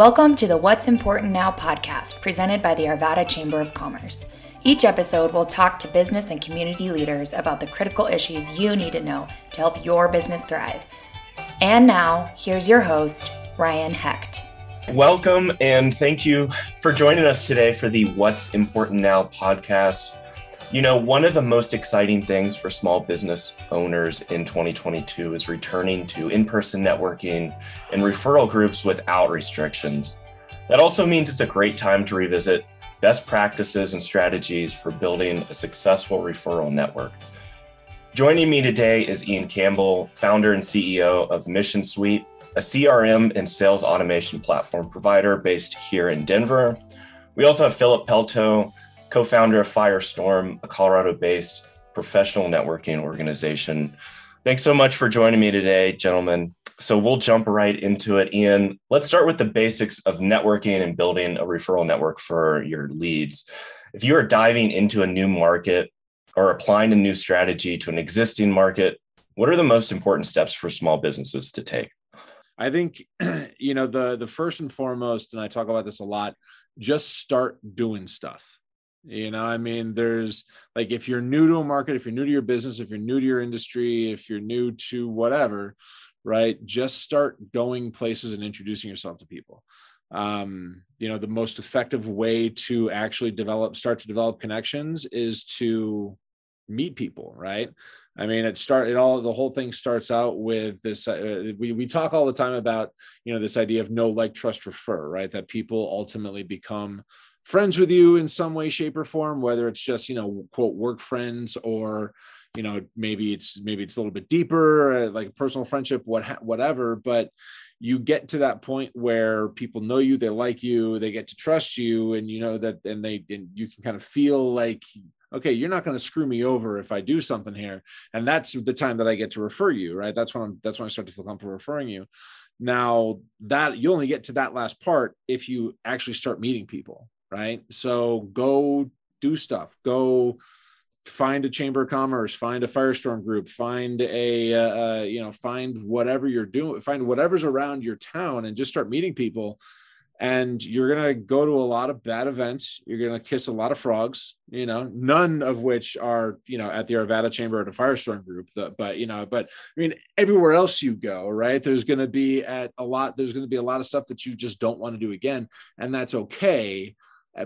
Welcome to the What's Important Now podcast presented by the Arvada Chamber of Commerce. Each episode will talk to business and community leaders about the critical issues you need to know to help your business thrive. And now, here's your host, Ryan Hecht. Welcome and thank you for joining us today for the What's Important Now podcast. You know, one of the most exciting things for small business owners in 2022 is returning to in person networking and referral groups without restrictions. That also means it's a great time to revisit best practices and strategies for building a successful referral network. Joining me today is Ian Campbell, founder and CEO of Mission Suite, a CRM and sales automation platform provider based here in Denver. We also have Philip Pelto, co founder of Firestorm, a Colorado based professional networking organization. Thanks so much for joining me today, gentlemen. So we'll jump right into it. Ian, let's start with the basics of networking and building a referral network for your leads. If you are diving into a new market or applying a new strategy to an existing market, what are the most important steps for small businesses to take? I think you know the the first and foremost and I talk about this a lot, just start doing stuff you know, I mean, there's like if you're new to a market, if you're new to your business, if you're new to your industry, if you're new to whatever, right? Just start going places and introducing yourself to people. Um, you know, the most effective way to actually develop, start to develop connections is to meet people, right? I mean, it start it all. The whole thing starts out with this. Uh, we we talk all the time about you know this idea of no like, trust, refer, right? That people ultimately become friends with you in some way shape or form whether it's just you know quote work friends or you know maybe it's maybe it's a little bit deeper uh, like personal friendship what whatever. But you get to that point where people know you they like you they get to trust you and you know that and they and you can kind of feel like okay you're not going to screw me over if i do something here. And that's the time that i get to refer you right? That's when i'm that's when i start to feel comfortable referring you. Now that you only get to that last part if you actually start meeting people right? So go do stuff. Go find a chamber of commerce, find a firestorm group, find a uh, uh, you know, find whatever you're doing, find whatever's around your town, and just start meeting people. And you're gonna go to a lot of bad events. You're gonna kiss a lot of frogs. You know, none of which are you know at the Arvada Chamber or the Firestorm Group. but you know, but I mean, everywhere else you go, right? There's gonna be at a lot. There's gonna be a lot of stuff that you just don't want to do again, and that's okay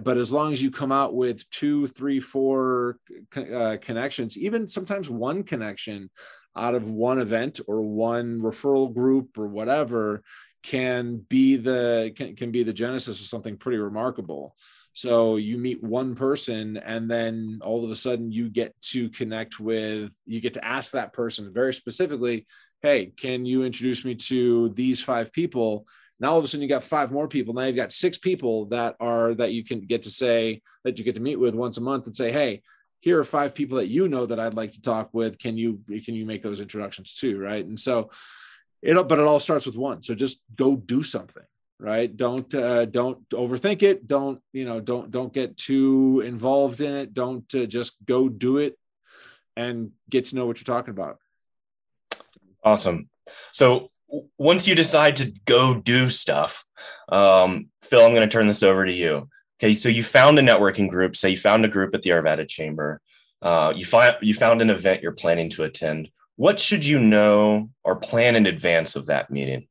but as long as you come out with two three four uh, connections even sometimes one connection out of one event or one referral group or whatever can be the can, can be the genesis of something pretty remarkable. So you meet one person and then all of a sudden you get to connect with you get to ask that person very specifically hey can you introduce me to these five people now all of a sudden you got five more people. Now you've got six people that are that you can get to say that you get to meet with once a month and say, hey, here are five people that you know that I'd like to talk with. Can you can you make those introductions too? Right. And so it but it all starts with one. So just go do something right don't uh, don't overthink it don't you know don't don't get too involved in it don't uh, just go do it and get to know what you're talking about awesome so once you decide to go do stuff, um, Phil, I'm going to turn this over to you. Okay, so you found a networking group. Say you found a group at the Arvada Chamber. Uh, you find you found an event you're planning to attend. What should you know or plan in advance of that meeting?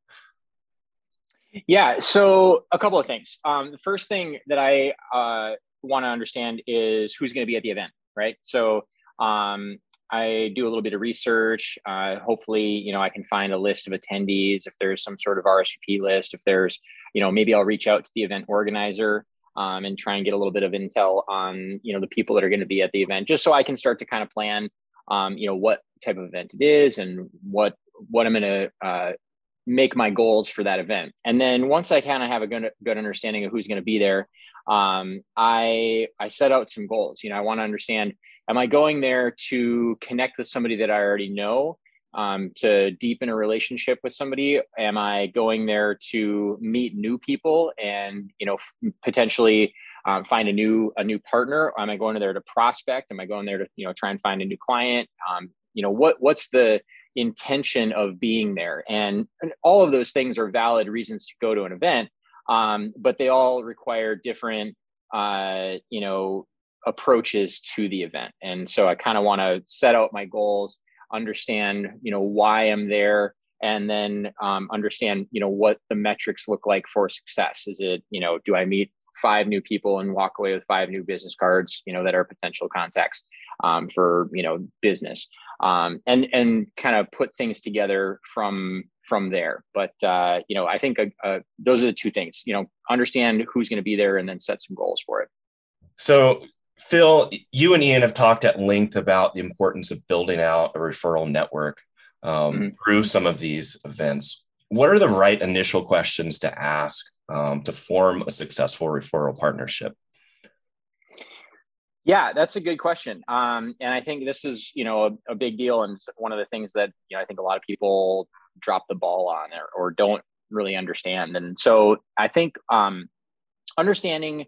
Yeah, so a couple of things. Um, the first thing that I uh, want to understand is who's going to be at the event, right? So um, I do a little bit of research. Uh, hopefully, you know, I can find a list of attendees. If there's some sort of RSVP list, if there's, you know, maybe I'll reach out to the event organizer um, and try and get a little bit of intel on, you know, the people that are going to be at the event, just so I can start to kind of plan, um, you know, what type of event it is and what what I'm going to uh, make my goals for that event. And then once I kind of have a good good understanding of who's going to be there, um, I I set out some goals. You know, I want to understand am I going there to connect with somebody that I already know, um, to deepen a relationship with somebody? Am I going there to meet new people and you know potentially um, find a new a new partner? Am I going there to prospect? Am I going there to you know try and find a new client? Um, you know what what's the intention of being there? And, and all of those things are valid reasons to go to an event. um, but they all require different, uh, you know, approaches to the event. And so I kind of want to set out my goals, understand, you know, why I'm there, and then um, understand, you know, what the metrics look like for success. Is it, you know, do I meet five new people and walk away with five new business cards, you know, that are potential contacts um, for, you know, business, um, and and kind of put things together from from there. But uh, you know, I think uh, uh, those are the two things. You know, understand who's going to be there, and then set some goals for it. So Phil, you and Ian have talked at length about the importance of building out a referral network um, mm-hmm. through some of these events. What are the right initial questions to ask um, to form a successful referral partnership? Yeah, that's a good question. Um, and I think this is, you know, a, a, big deal. And one of the things that, you know, I think a lot of people drop the ball on or, or don't really understand. And so I think um, understanding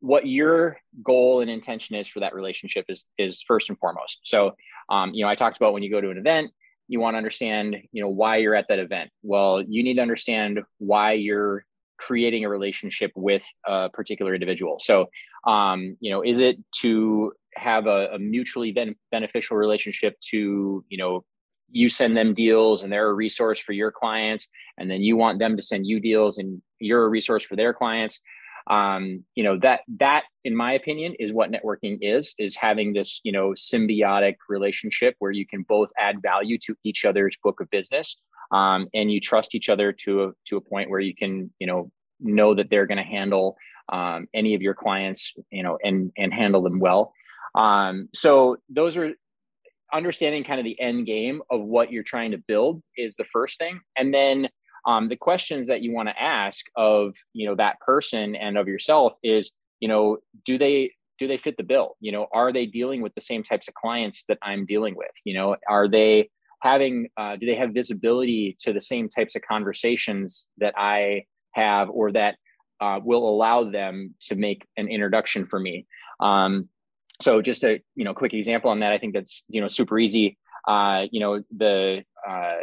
what your goal and intention is for that relationship is is first and foremost. So, um, you know, I talked about when you go to an event, you want to understand, you know, why you're at that event. Well, you need to understand why you're creating a relationship with a particular individual. So, um, you know, is it to have a, a mutually ben- beneficial relationship to, you know, you send them deals and they're a resource for your clients, and then you want them to send you deals and you're a resource for their clients? Um, you know that that in my opinion is what networking is is having this you know symbiotic relationship where you can both add value to each other's book of business um, and you trust each other to a to a point where you can you know know that they're going to handle um, any of your clients you know and and handle them well. Um, so those are understanding kind of the end game of what you're trying to build is the first thing. And then um, the questions that you want to ask of you know that person and of yourself is you know do they do they fit the bill? You know are they dealing with the same types of clients that i'm dealing with? You know are they having uh, do they have visibility to the same types of conversations that i have or that uh, will allow them to make an introduction for me um, so just a you know quick example on that i think that's you know super easy uh, you know the uh,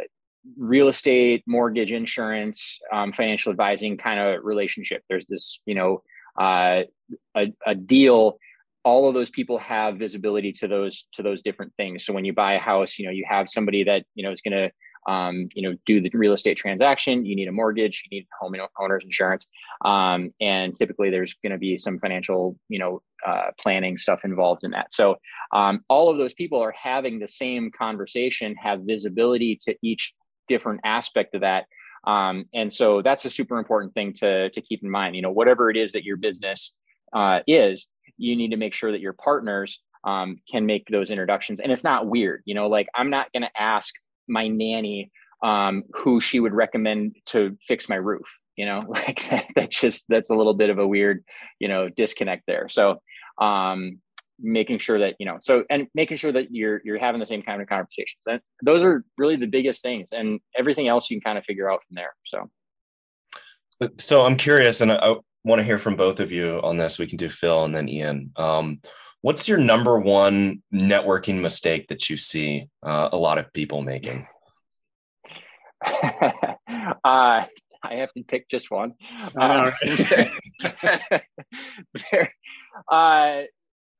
real estate, mortgage, insurance, um, financial advising kind of relationship. There's this, you know, uh, a, a deal. All of those people have visibility to those to those different things. So when you buy a house, you know, you have somebody that you know is going to um, you know, do the real estate transaction, you need a mortgage, you need home owner's insurance, um, and typically there's going to be some financial, you know, uh, planning stuff involved in that. So um, all of those people are having the same conversation, have visibility to each different aspect of that. Um, and so that's a super important thing to, to keep in mind. You know, whatever it is that your business uh, is, you need to make sure that your partners um, can make those introductions. And it's not weird. You know, like I'm not going to ask my nanny um, who she would recommend to fix my roof. You know, like that, that's just that's a little bit of a weird, you know, disconnect there. So um, making sure that you know so and making sure that you're you're having the same kind of conversations and those are really the biggest things and everything else you can kind of figure out from there so so i'm curious and i, I want to hear from both of you on this we can do phil and then ian um, what's your number one networking mistake that you see uh, a lot of people making uh, I have to pick just one. Uh, there, uh,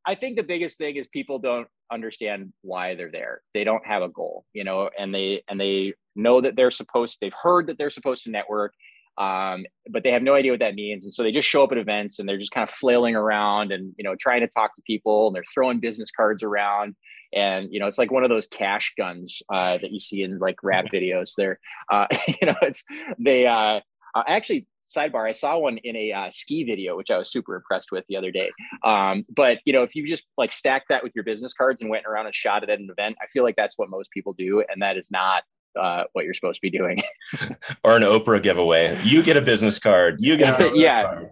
I think the biggest thing is people don't understand why they're there. They don't have a goal, you know, and they and they know that they're supposed. They've heard that they're supposed to network, um, but they have no idea what that means. And so they just show up at events and they're just kind of flailing around and you know trying to talk to people. And they're throwing business cards around, and you know it's like one of those cash guns uh, that you see in like rap videos. They're uh, you know it's they. Uh, uh, actually sidebar i saw one in a uh, ski video which i was super impressed with the other day um, but you know if you just like stack that with your business cards and went around and shot it at an event i feel like that's what most people do and that is not uh, what you're supposed to be doing. Or an oprah giveaway. You get a business card. You get a yeah. Card.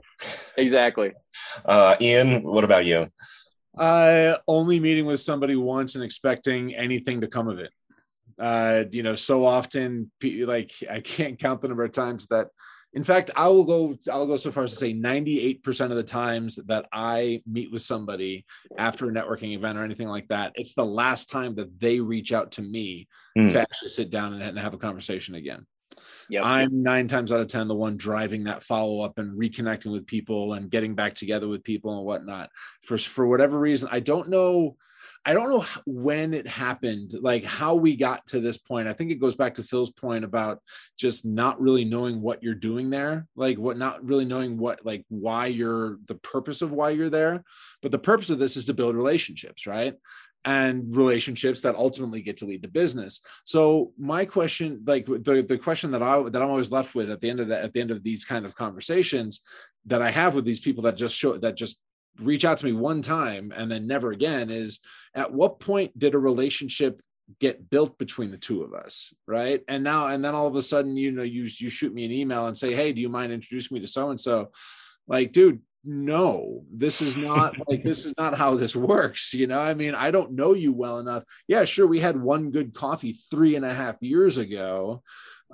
exactly. Uh, ian what about you? Uh, only meeting with somebody once and expecting anything to come of it. Uh, you know so often like i can't count the number of times that in fact, I will go. I'll go so far as to say 98% of the times that I meet with somebody after a networking event or anything like that, it's the last time that they reach out to me mm. to actually sit down and, and have a conversation again. Yep. I'm nine times out of 10 the one driving that follow up and reconnecting with people and getting back together with people and whatnot. For, for whatever reason, I don't know. I don't know when it happened, like how we got to this point. I think it goes back to Phil's point about just not really knowing what you're doing there, like what not really knowing what, like why you're the purpose of why you're there. But the purpose of this is to build relationships, right? and relationships that ultimately get to lead to business. So my question, like the, the question that I that I'm always left with at the end of that at the end of these kind of conversations that I have with these people that just show that just reach out to me one time and then never again is at what point did a relationship get built between the two of us right? And now and then all of a sudden you know you you shoot me an email and say hey do you mind introducing me to so and so like dude no. This is not like this is not how this works you know? I mean i don't know you well enough. Yeah sure we had one good coffee three and a half years ago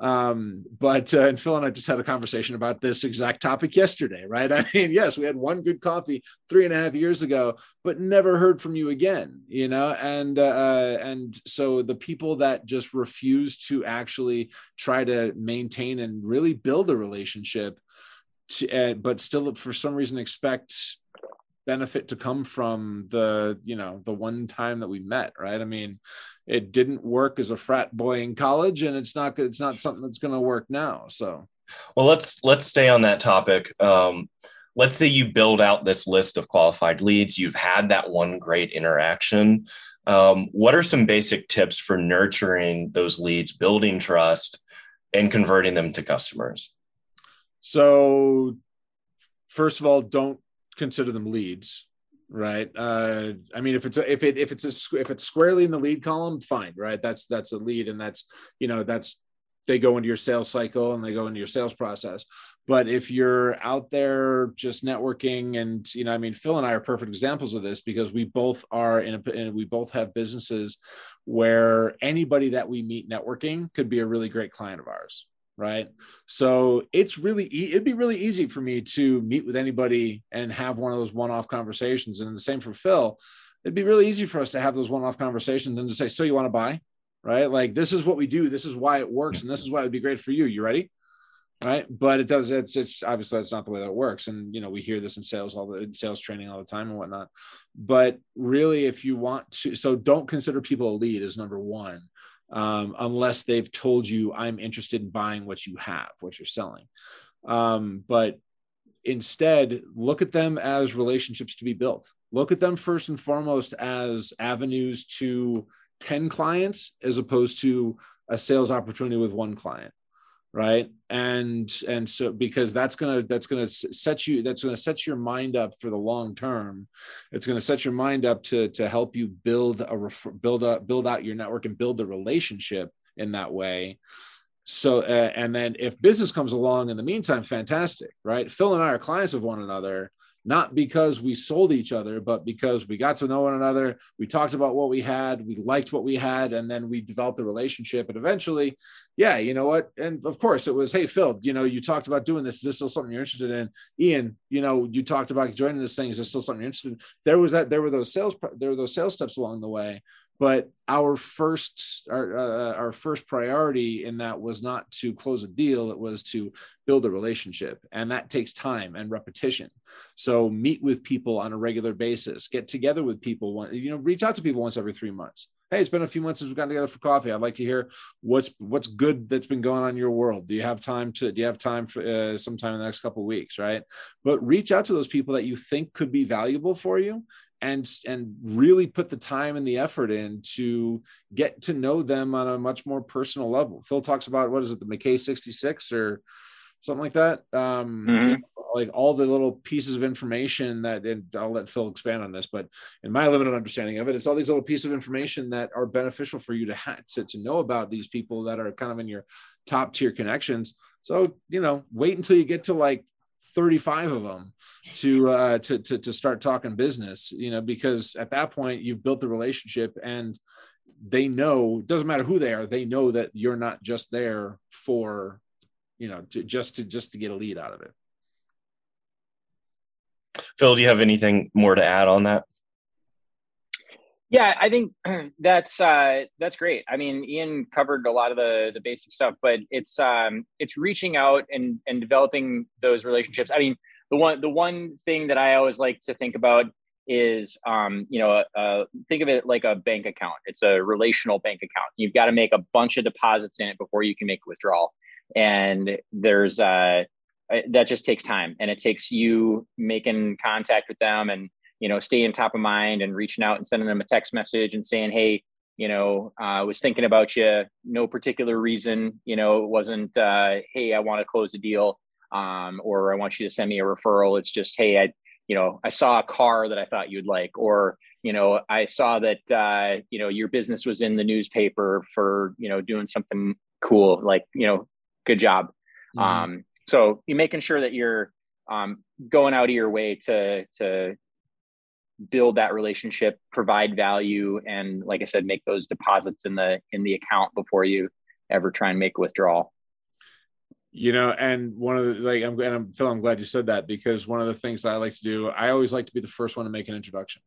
um but uh, and phil and i just had a conversation about this exact topic yesterday right? I mean yes we had one good coffee three and a half years ago but never heard from you again you know? And uh and so the people that just refuse to actually try to maintain and really build a relationship to, uh, but still for some reason expect benefit to come from the you know the one time that we met right? I mean it didn't work as a frat boy in college and it's not it's not something that's going to work now so. Well let's let's stay on that topic. Um let's say you build out this list of qualified leads. You've had that one great interaction. Um, what are some basic tips for nurturing those leads building trust and converting them to customers? So, first of all, don't consider them leads, right? Uh, I mean, if it's a, if it if it's a if it's squarely in the lead column, fine, right? That's that's a lead, and that's you know that's they go into your sales cycle and they go into your sales process. But if you're out there just networking, and you know, I mean, Phil and I are perfect examples of this because we both are in a, and we both have businesses where anybody that we meet networking could be a really great client of ours right? So it's really it'd be really easy for me to meet with anybody and have one of those one-off conversations. And the same for phil it'd be really easy for us to have those one-off conversations and to say so you want to buy? Right? Like this is what we do. This is why it works and this is why it'd be great for you. You ready? Right? But it does it's it's obviously that's not the way that it works. And you know we hear this in sales all the sales training all the time and whatnot. But really if you want to so don't consider people a lead as number one um, unless they've told you I'm interested in buying what you have, what you're selling. Um, but instead, look at them as relationships to be built. Look at them first and foremost as avenues to 10 clients as opposed to a sales opportunity with one client right? And and so because that's going to that's going to set you that's going to set your mind up for the long term. It's going to set your mind up to to help you build a build up build out your network and build a relationship in that way. So uh, and then if business comes along in the meantime fantastic right? Phil and i are clients of one another not because we sold each other, but because we got to know one another. We talked about what we had, we liked what we had, and then we developed a relationship. And eventually, yeah, you know what? And of course, it was, hey, Phil, you know, you talked about doing this. Is this still something you're interested in? Ian, you know, you talked about joining this thing. Is this still something you're interested in? There was that, there were those sales, there were those sales steps along the way but our first our, uh, our first priority in that was not to close a deal it was to build a relationship. And that takes time and repetition. So meet with people on a regular basis. Get together with people one you know reach out to people once every three months. Hey it's been a few months since we've gotten together for coffee. I'd like to hear what's what's good that's been going on in your world. Do you have time to do you have time for uh, sometime in the next couple weeks right? But reach out to those people that you think could be valuable for you and and really put the time and the effort in to get to know them on a much more personal level. Phil talks about what is it, the Mackay 66 or something like that. Um, mm-hmm. Like all the little pieces of information that, and I'll let Phil expand on this, but in my limited understanding of it, it's all these little pieces of information that are beneficial for you to ha- to, to know about these people that are kind of in your top tier connections. So you know, wait until you get to like 35 of them to uh to, to to start talking business you know because at that point you've built the relationship and they know doesn't matter who they are they know that you're not just there for you know to, just to just to get a lead out of it. Phil do you have anything more to add on that Yeah, I think that's uh, that's great. I mean, Ian covered a lot of the the basic stuff, but it's um, it's reaching out and and developing those relationships. I mean, the one the one thing that I always like to think about is um, you know uh, think of it like a bank account. It's a relational bank account. You've got to make a bunch of deposits in it before you can make a withdrawal, and there's uh, that just takes time, and it takes you making contact with them and you know, staying top of mind and reaching out and sending them a text message and saying, hey, you know, uh, I was thinking about you. No particular reason. You know, it wasn't, uh, hey, I want to close a deal, um, or I want you to send me a referral. It's just, hey, I, you know, I saw a car that I thought you'd like, or you know, I saw that uh, you know your business was in the newspaper for you know doing something cool. Like, you know, good job. Mm-hmm. Um, so you're making sure that you're um, going out of your way to to build that relationship provide value and like i said make those deposits in the in the account before you ever try and make a withdrawal. You know and one of the like i'm and i'm phil i'm glad you said that because one of the things that i like to do i always like to be the first one to make an introduction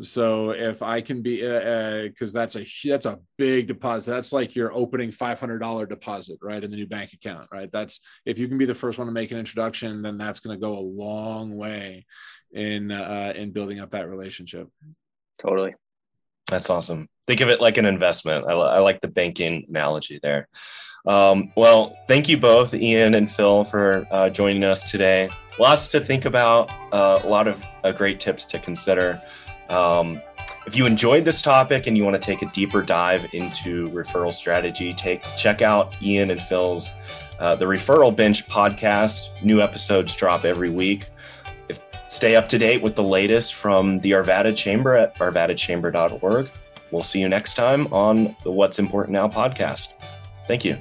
so if i can be because uh, uh, that's a that's a big deposit that's like your opening $500 deposit right in the new bank account right that's if you can be the first one to make an introduction then that's going to go a long way in uh, in building up that relationship. Totally. That's awesome. Think of it like an investment. I, I like the banking analogy there. Um, well, thank you both, Ian and Phil, for uh, joining us today. Lots to think about, uh, a lot of uh, great tips to consider. Um, if you enjoyed this topic and you want to take a deeper dive into referral strategy, take check out Ian and Phil's uh, the Referral Bench podcast. New episodes drop every week. Stay up to date with the latest from the Arvada Chamber at arvadachamber.org. We'll see you next time on the What's Important Now podcast. Thank you.